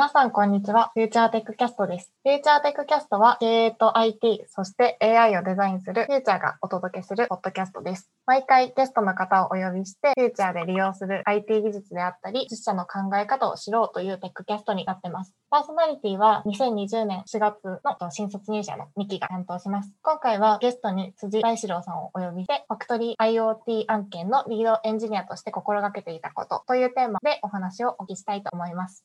皆さん、こんにちは。 Future Tech Cast です。 Future Tech Cast は、経営と IT、そして AI をデザインするフューチャーがお届けするポッドキャストです。毎回ゲストの方をお呼びして、フューチャーで利用する IT 技術であったり、実社の考え方を知ろうという Tech Cast になってます。パーソナリティは2020年4月の新卒入社の2期が担当します。今回はゲストに辻大志郎さんをお呼びして、ファクトリー IoT 案件のリードエンジニアとして心がけていたことというテーマでお話をお聞きしたいと思います。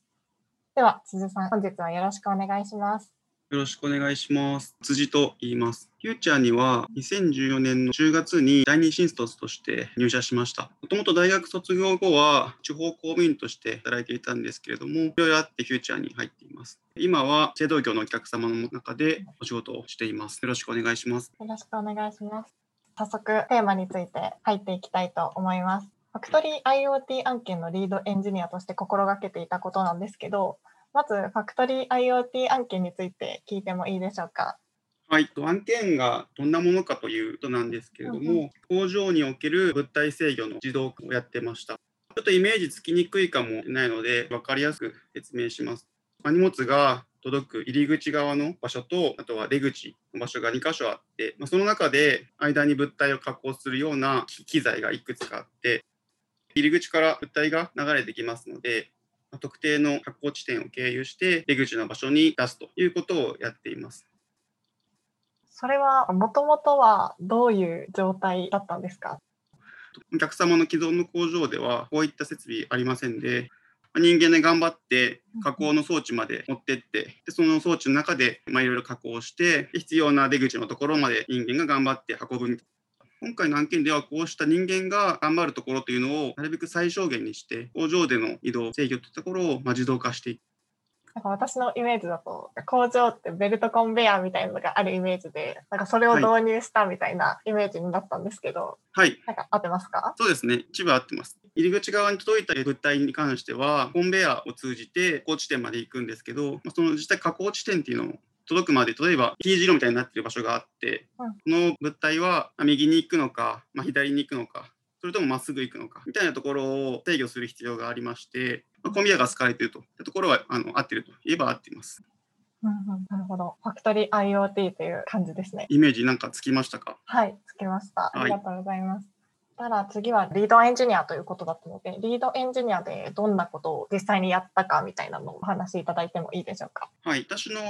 では、辻さん、本日はよろしくお願いします。よろしくお願いします。辻と言います。フューチャーには2014年の10月に第二新卒として入社しました。もともと大学卒業後は地方公務員として働いていたんですけれども、いろいろあってフューチャーに入っています。今は製造業のお客様の中でお仕事をしています。よろしくお願いします。よろしくお願いします。早速テーマについて入っていきたいと思います。ファクトリー IoT 案件のリードエンジニアとして心がけていたことなんですけど、まずファクトリー IoT 案件について聞いてもいいでしょうか？はい、案件がどんなものかということなんですけれども、うん、工場における物体制御の自動化をやってました。ちょっとイメージつきにくいかもしれないので、分かりやすく説明します。荷物が届く入り口側の場所と、あとは出口の場所が2箇所あって、まあ、その中で間に物体を加工するような機材がいくつかあって、入り口から物体が流れてきますので、特定の発行地点を経由して出口の場所に出すということをやっています。それはもともとはどういう状態だったんですか？お客様の既存の工場ではこういった設備ありませんで人間で頑張って加工の装置まで持ってってでその装置の中でいろいろ加工して必要な出口のところまで人間が頑張って運ぶ今回の案件ではこうした人間が頑張るところというのをなるべく最小限にして工場での移動制御といったところをま自動化していく。なんか私のイメージだと工場ってベルトコンベヤーみたいなのがあるイメージでなんかそれを導入したみたいなイメージになったんですけど、はい、なんか合ってますか？そうですね。一部合ってます。入り口側に届いた物体に関してはコンベヤーを通じて加工地点まで行くんですけどその実際加工地点っていうのを届くまで例えば T 字路みたいになってる場所があって、うん、この物体は右に行くのか、まあ、左に行くのかそれともまっすぐ行くのかみたいなところを制御する必要がありまして、まあ、コンビアが使われているというところはあの合ってるといえば合っています。うんうん、なるほど。ファクトリー IoT という感じですね。イメージなんかつきましたか？はい、つきました。ありがとうございます。たら次はリードエンジニアということだったので、リードエンジニアでどんなことを実際にやったかみたいなのをお話しいただいてもいいでしょうか？はい、私の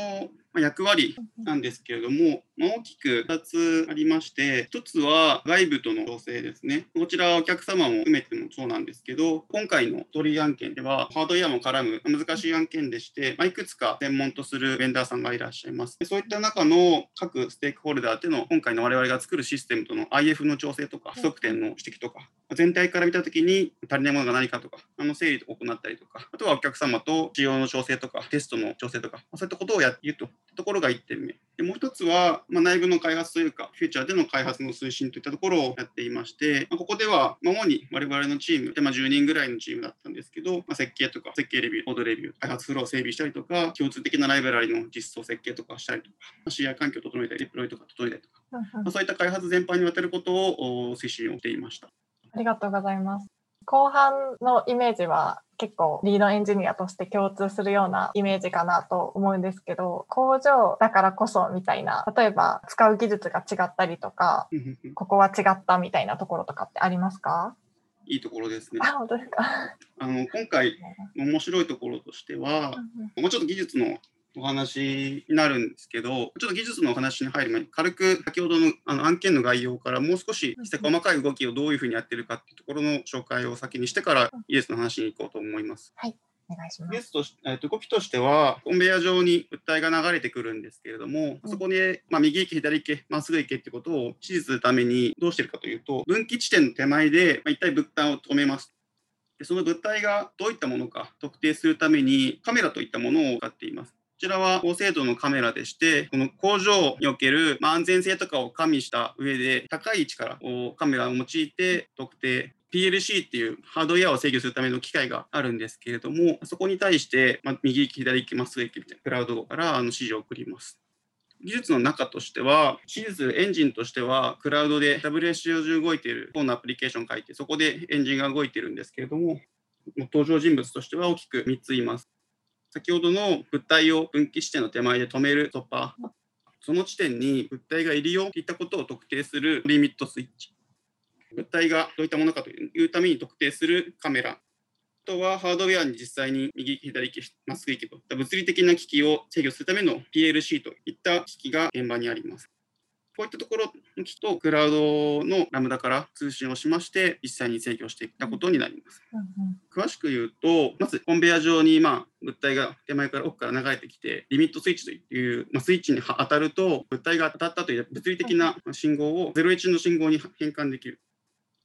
役割なんですけれども、まあ、大きく2つありまして、1つは外部との調整ですね。こちらお客様も含めてもそうなんですけど、今回の取り案件ではハードウェアも絡む難しい案件でして、まあ、いくつか専門とするベンダーさんがいらっしゃいます。そういった中の各ステークホルダーでの今回の我々が作るシステムとの IF の調整とか、不足点の指摘とか、全体から見たときに足りないものが何かとか、あの整理を行ったりとか、あとはお客様と仕様の調整とか、テストの調整とか、そういったことをやっているとところが1点目。でもう1つは、まあ、内部の開発というか、フューチャーでの開発の推進といったところをやっていまして、まあ、ここでは、主に我々のチームで、まあ、10人ぐらいのチームだったんですけど、まあ、設計とか、設計レビュー、コードレビュー、開発フローを整備したりとか、共通的なライブラリの実装設計とかしたりとか、CI 環境を整えたり、デプロイとか整えたりとか、まあ、そういった開発全般にわたることを推進をしていました。ありがとうございます。後半のイメージは結構リードエンジニアとして共通するようなイメージかなと思うんですけど工場だからこそみたいな例えば使う技術が違ったりとかここは違ったみたいなところとかってありますか？いいところですね。あ本当ですか。あの今回面白いところとしては、もうちょっと技術のお話になるんですけど、ちょっと技術のお話に入る前に、軽く先ほどのあの案件の概要からもう少し細かい動きをどういうふうにやってるかっていうところの紹介を先にしてから、イエスの話に行こうと思います。はいお願いします。ゲスト、えー、と動きとしては、コンベヤ上に物体が流れてくるんですけれども、そこで、まあ、右行け、左行け、まっすぐ行けってことを指示するためにどうしてるかというと、分岐地点の手前で、まあ、一体物体を止めます。でその物体がどういったものか特定するためにカメラといったものを使っています。こちらは高精度のカメラでして、この工場におけるま安全性とかを加味した上で、高い位置からカメラを用いて特定、PLC っていうハードウェアを制御するための機械があるんですけれども、そこに対して、ま右行き、左行き、まっすぐ行きみたいなクラウドからあの指示を送ります。技術の中としては、指示するエンジンとしては、クラウドで WSO 中動いている本のアプリケーションを書いて、そこでエンジンが動いてるんですけれども、登場人物としては大きく3ついます。先ほどの物体を分岐地点の手前で止める突破、その地点に物体がいるよといったことを特定するリミットスイッチ、物体がどういったものかというために特定するカメラ、あとはハードウェアに実際に右、左利き、まっすぐ行きといった物理的な機器を制御するための PLC といった機器が現場にあります。こういったところとクラウドのラムダから通信をしまして、実際に制御していったことになります。うんうん、詳しく言うと、まずコンベヤ上にまあ物体が手前から奥から流れてきて、リミットスイッチという、まあ、スイッチに当たると、物体が当たったという物理的な信号を01の信号に変換できる。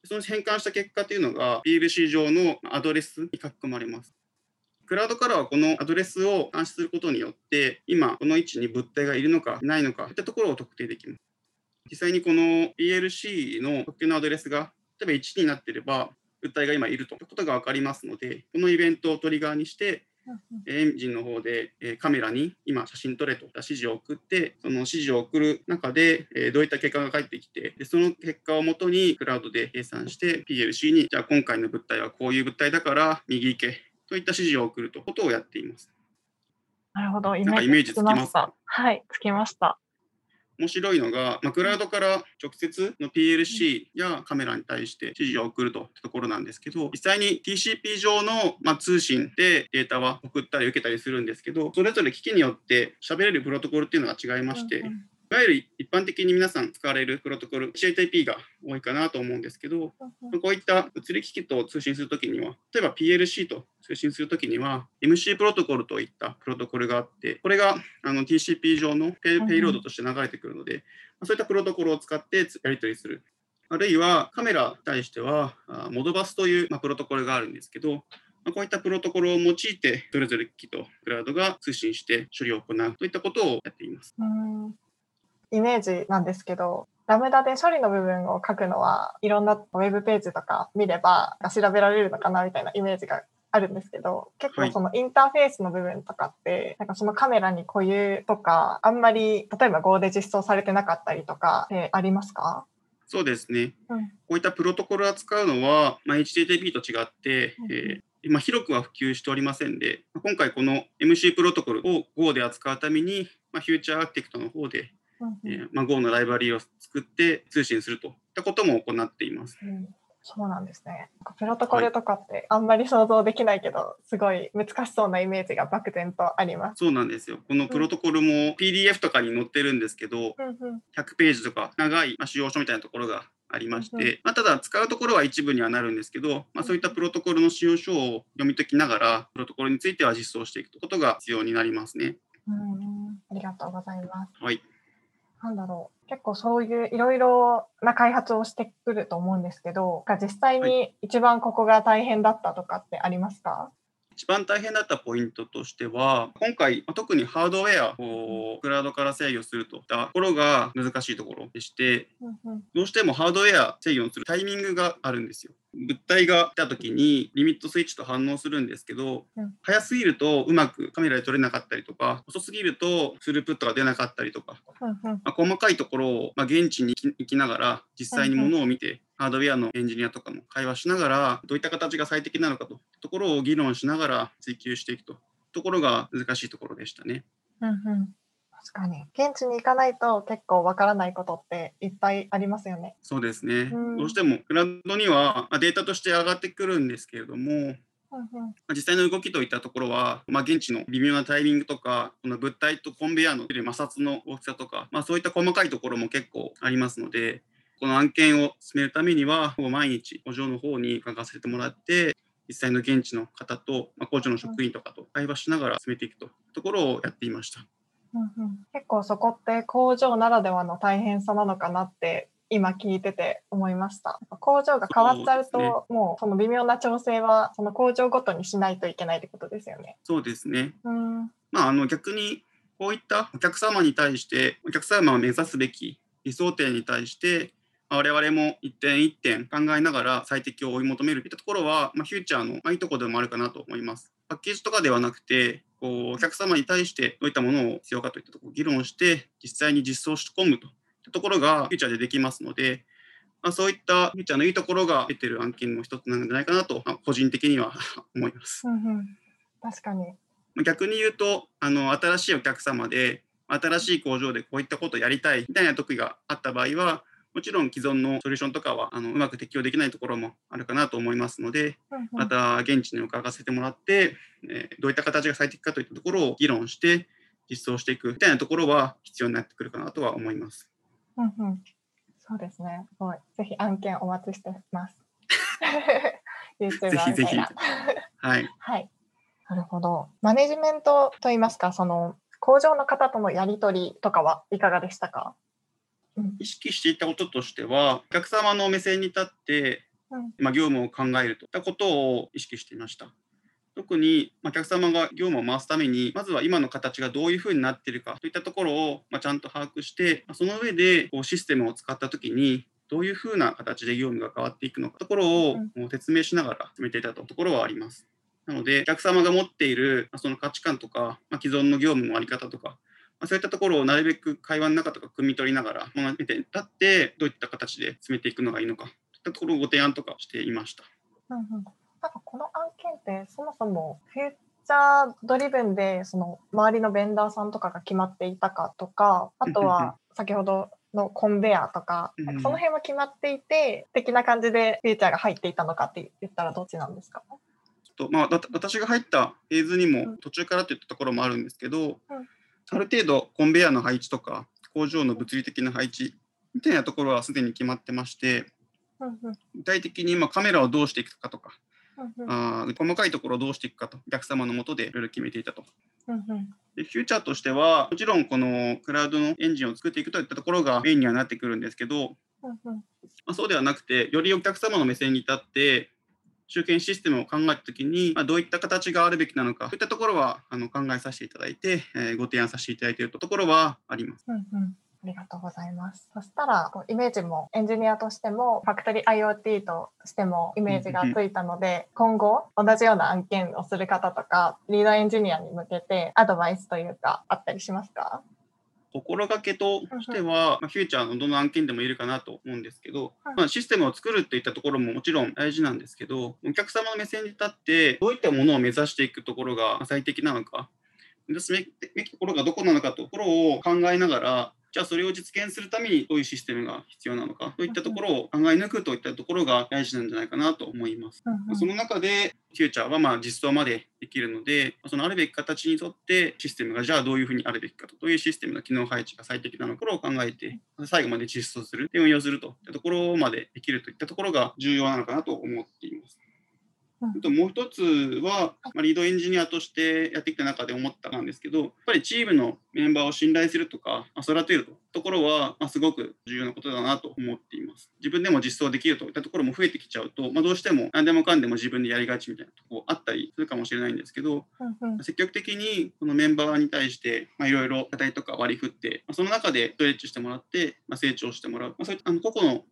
その変換した結果というのが PLC 上のアドレスに書き込まれます。クラウドからはこのアドレスを監視することによって、今この位置に物体がいるのかいないのかといったところを特定できます。実際にこの PLC の特定のアドレスが例えば1になっていれば物体が今いるということが分かりますのでこのイベントをトリガーにしてエンジンの方でカメラに今写真撮れと指示を送ってその指示を送る中でどういった結果が返ってきてでその結果をもとにクラウドで計算して PLC にじゃあ今回の物体はこういう物体だから右行けといった指示を送るということをやっています。なるほど、イメージつきました。はい、つきました。面白いのが、まあ、クラウドから直接の PLC やカメラに対して指示を送るというところなんですけど、実際に TCP 上の、まあ、通信でデータは送ったり受けたりするんですけど、それぞれ機器によって喋れるプロトコルっていうのが違いまして、いわゆる一般的に皆さん使われるプロトコル、HTTP が多いかなと思うんですけど、こういった物理機器と通信するときには、例えば PLC と通信するときには、MC プロトコルといったプロトコルがあって、これがあの TCP 上のペイペイロードとして流れてくるので、そういったプロトコルを使ってやり取りする。あるいはカメラに対しては、 Modbus という、まプロトコルがあるんですけど、こういったプロトコルを用いて、それぞれ機器とクラウドが通信して処理を行うといったことをやっています。イメージなんですけど、ラムダで処理の部分を書くのはいろんなウェブページとか見れば調べられるのかなみたいなイメージがあるんですけど結構そのインターフェースの部分とかって、はい、なんかそのカメラに固有とかあんまり例えば Go で実装されてなかったりとかってありますか？そうですね、うん、こういったプロトコルを扱うのは、まあ、HTTP と違って、うん、えー、まあ、広くは普及しておりませんで今回この MC プロトコルを Go で扱うために、まあ、フューチャーアーキテクトの方でえーまあ、Go のライブラリを作って通信するといったことも行っています。うんそうなんですね。プロトコルとかってあんまり想像できないけど、はい、すごい難しそうなイメージが漠然とあります。そうなんですよ。このプロトコルも PDF とかに載ってるんですけど、うん、100ページとか長い使用書みたいなところがありまして、うん、まあ、ただ使うところは一部にはなるんですけど、まあ、そういったプロトコルの使用書を読み解きながら、プロトコルについては実装していくことが必要になりますね。うん、ありがとうございます。はい。なんだろう、結構そういういろいろな開発をしてくると思うんですけど、実際に一番ここが大変だったとかってありますか、はい一番大変だったポイントとしては今回特にハードウェアをクラウドから制御するといったところが難しいところでして、どうしてもハードウェア制御するタイミングがあるんですよ。物体が来た時にリミットスイッチと反応するんですけど、うん、早すぎるとうまくカメラで撮れなかったりとか遅すぎるとスループットが出なかったりとか、うんうん、まあ、細かいところを、まあ、現地に行きながら実際にものを見て、ハードウェアのエンジニアとかも会話しながらどういった形が最適なのかというところを議論しながら追求していくとところが難しいところでしたね。うんうん確かに現地に行かないと結構わからないことっていっぱいありますよね。そうですね、うん、どうしてもクラウドにはデータとして上がってくるんですけれども、実際の動きといったところは、まあ、現地の微妙なタイミングとかこの物体とコンベヤーの摩擦の大きさとか、まあ、そういった細かいところも結構ありますのでこの案件を進めるためにはほぼ毎日工場の方に伺わせてもらって実際の現地の方と、まあ、工場の職員とかと会話しながら進めていくというところをやっていました。うんうん、結構そこって工場ならではの大変さなのかなって今聞いてて思いました。工場が変わっちゃうと、うね、もうその微妙な調整はその工場ごとにしないといけないってことですよね。そうですね。うん、まああの逆にこういったお客様に対してお客様を目指すべき理想点に対して我々も一点一点考えながら最適を追い求めるといったところは、まあ、フューチャーのいいところでもあるかなと思います。パッケージとかではなくてこうお客様に対してどういったものを必要かといったところを議論して実際に実装し込むといったところがフューチャーでできますので、まあ、そういったフューチャーのいいところが出てる案件の一つなんじゃないかなと、まあ、個人的には 思います。うんうん、確かに逆に言うとあの新しいお客様で新しい工場でこういったことをやりたいみたいな時があった場合はもちろん既存のソリューションとかはあのうまく適用できないところもあるかなと思いますので、また現地に伺わせてもらって、えー、どういった形が最適かといったところを議論して実装していくみたいなところは必要になってくるかなとは思います。うんうん、そうですね。すごい。ぜひ案件お待ちしてます。ぜひぜひ。はい。はい。なるほど。マネジメントといいますか、その工場の方とのやり取りとかはいかがでしたか？意識していたこととしては、お客様の目線に立って、まあ、業務を考えるといったことを意識していました。特にお客様が業務を回すために、まずは今の形がどういうふうになっているかといったところを、まちゃんと把握して、その上でこうシステムを使ったときに、どういうふうな形で業務が変わっていくのかところを説明しながら進めていたところはあります。なので、お客様が持っているその価値観とか、ま既存の業務の在り方とか、まあ、そういったところをなるべく会話の中とか汲み取りながら、まあ、見立てってどういった形で進めていくのがいいのか。といったところをご提案とかしていました。うんうん、なんかこの案件ってそもそもフューチャー driven でその周りのベンダーさんとかが決まっていたかとかあとは先ほどのコンベアとか、なんかその辺は決まっていて、的な感じでフューチャーが入っていたのかって言ったらどっちなんですか？とまあ、私が入ったフェーズにも途中からといったところもあるんですけど、うん、ある程度コンベヤーの配置とか工場の物理的な配置みたいなところはすでに決まってまして、具体的に今カメラをどうしていくかとか、あ細かいところをどうしていくかとお客様のもとでいろいろ決めていたと。でフューチャーとしてはもちろんこのクラウドのエンジンを作っていくといったところがメインにはなってくるんですけど、まあ、そうではなくてよりお客様の目線に立って集権システムを考えたときに、まあ、どういった形があるべきなのか、そういったところはあの考えさせていただいて、えー、ご提案させていただいているところはあります。うんうんありがとうございます。そしたら、イメージもエンジニアとしても、ファクトリー IoT としてもイメージがついたので、今後、同じような案件をする方とか、リードエンジニアに向けてアドバイスというか、あったりしますか？心がけとしては、まあ、フューチャーのどの案件でもいるかなと思うんですけど、まあ、システムを作るといったところももちろん大事なんですけど、お客様の目線に立って、どういったものを目指していくところが最適なのか、目指すべきところがどこなのかところを考えながら、じゃあそれを実現するためにどういうシステムが必要なのかといったところを考え抜くといったところが大事なんじゃないかなと思います。うんうん、その中でフューチャーはまあ実装までできるので、そのあるべき形にとってシステムがじゃあどういうふうにあるべきかと、どういうシステムの機能配置が最適なのかを考えて、最後まで実装する、運用するといったところまでできるといったところが重要なのかなと思って。ともう一つは、まあ、リードエンジニアとしてやってきた中で思ったんですけど、やっぱりチームのメンバーを信頼するとか、まあ、育てるとところは、まあ、すごく重要なことだなと思っています。自分でも実装できるといったところも増えてきちゃうと、まあ、どうしても何でもかんでも自分でやりがちみたいなところあったりするかもしれないんですけど、うんうん、積極的にこのメンバーに対していろいろ課題とか割り振って、まあ、その中でストレッチしてもらって、まあ、成長してもらう、まあ、そういったあの個々の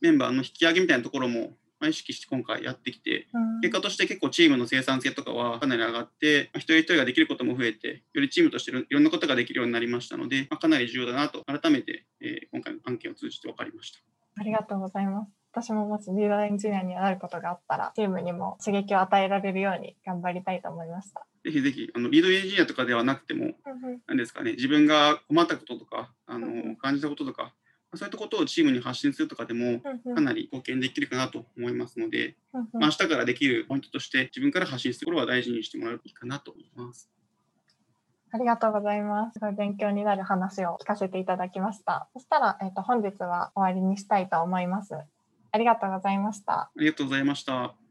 メンバーの引き上げみたいなところも意識して今回やってきて、結果として結構チームの生産性とかはかなり上がって、一人一人ができることも増えて、よりチームとしていろんなことができるようになりましたので、まかなり重要だなと改めて、え今回の案件を通じて分かりました。ありがとうございます。私ももしリーダーエンジニアになることがあったら、チームにも刺激を与えられるように頑張りたいと思いました。ぜひぜひ、あのリードエンジニアとかではなくても、何ですかね、自分が困ったこととか、あの感じたこととか、そういったことをチームに発信するとかでもかなり貢献できるかなと思いますので、まあ、明日からできるポイントとして自分から発信するところは大事にしてもらうといいかなと思います。ありがとうございます。すごい勉強になる話を聞かせていただきました。そしたら、えっ、ー、と、本日は終わりにしたいと思います。ありがとうございました。ありがとうございました。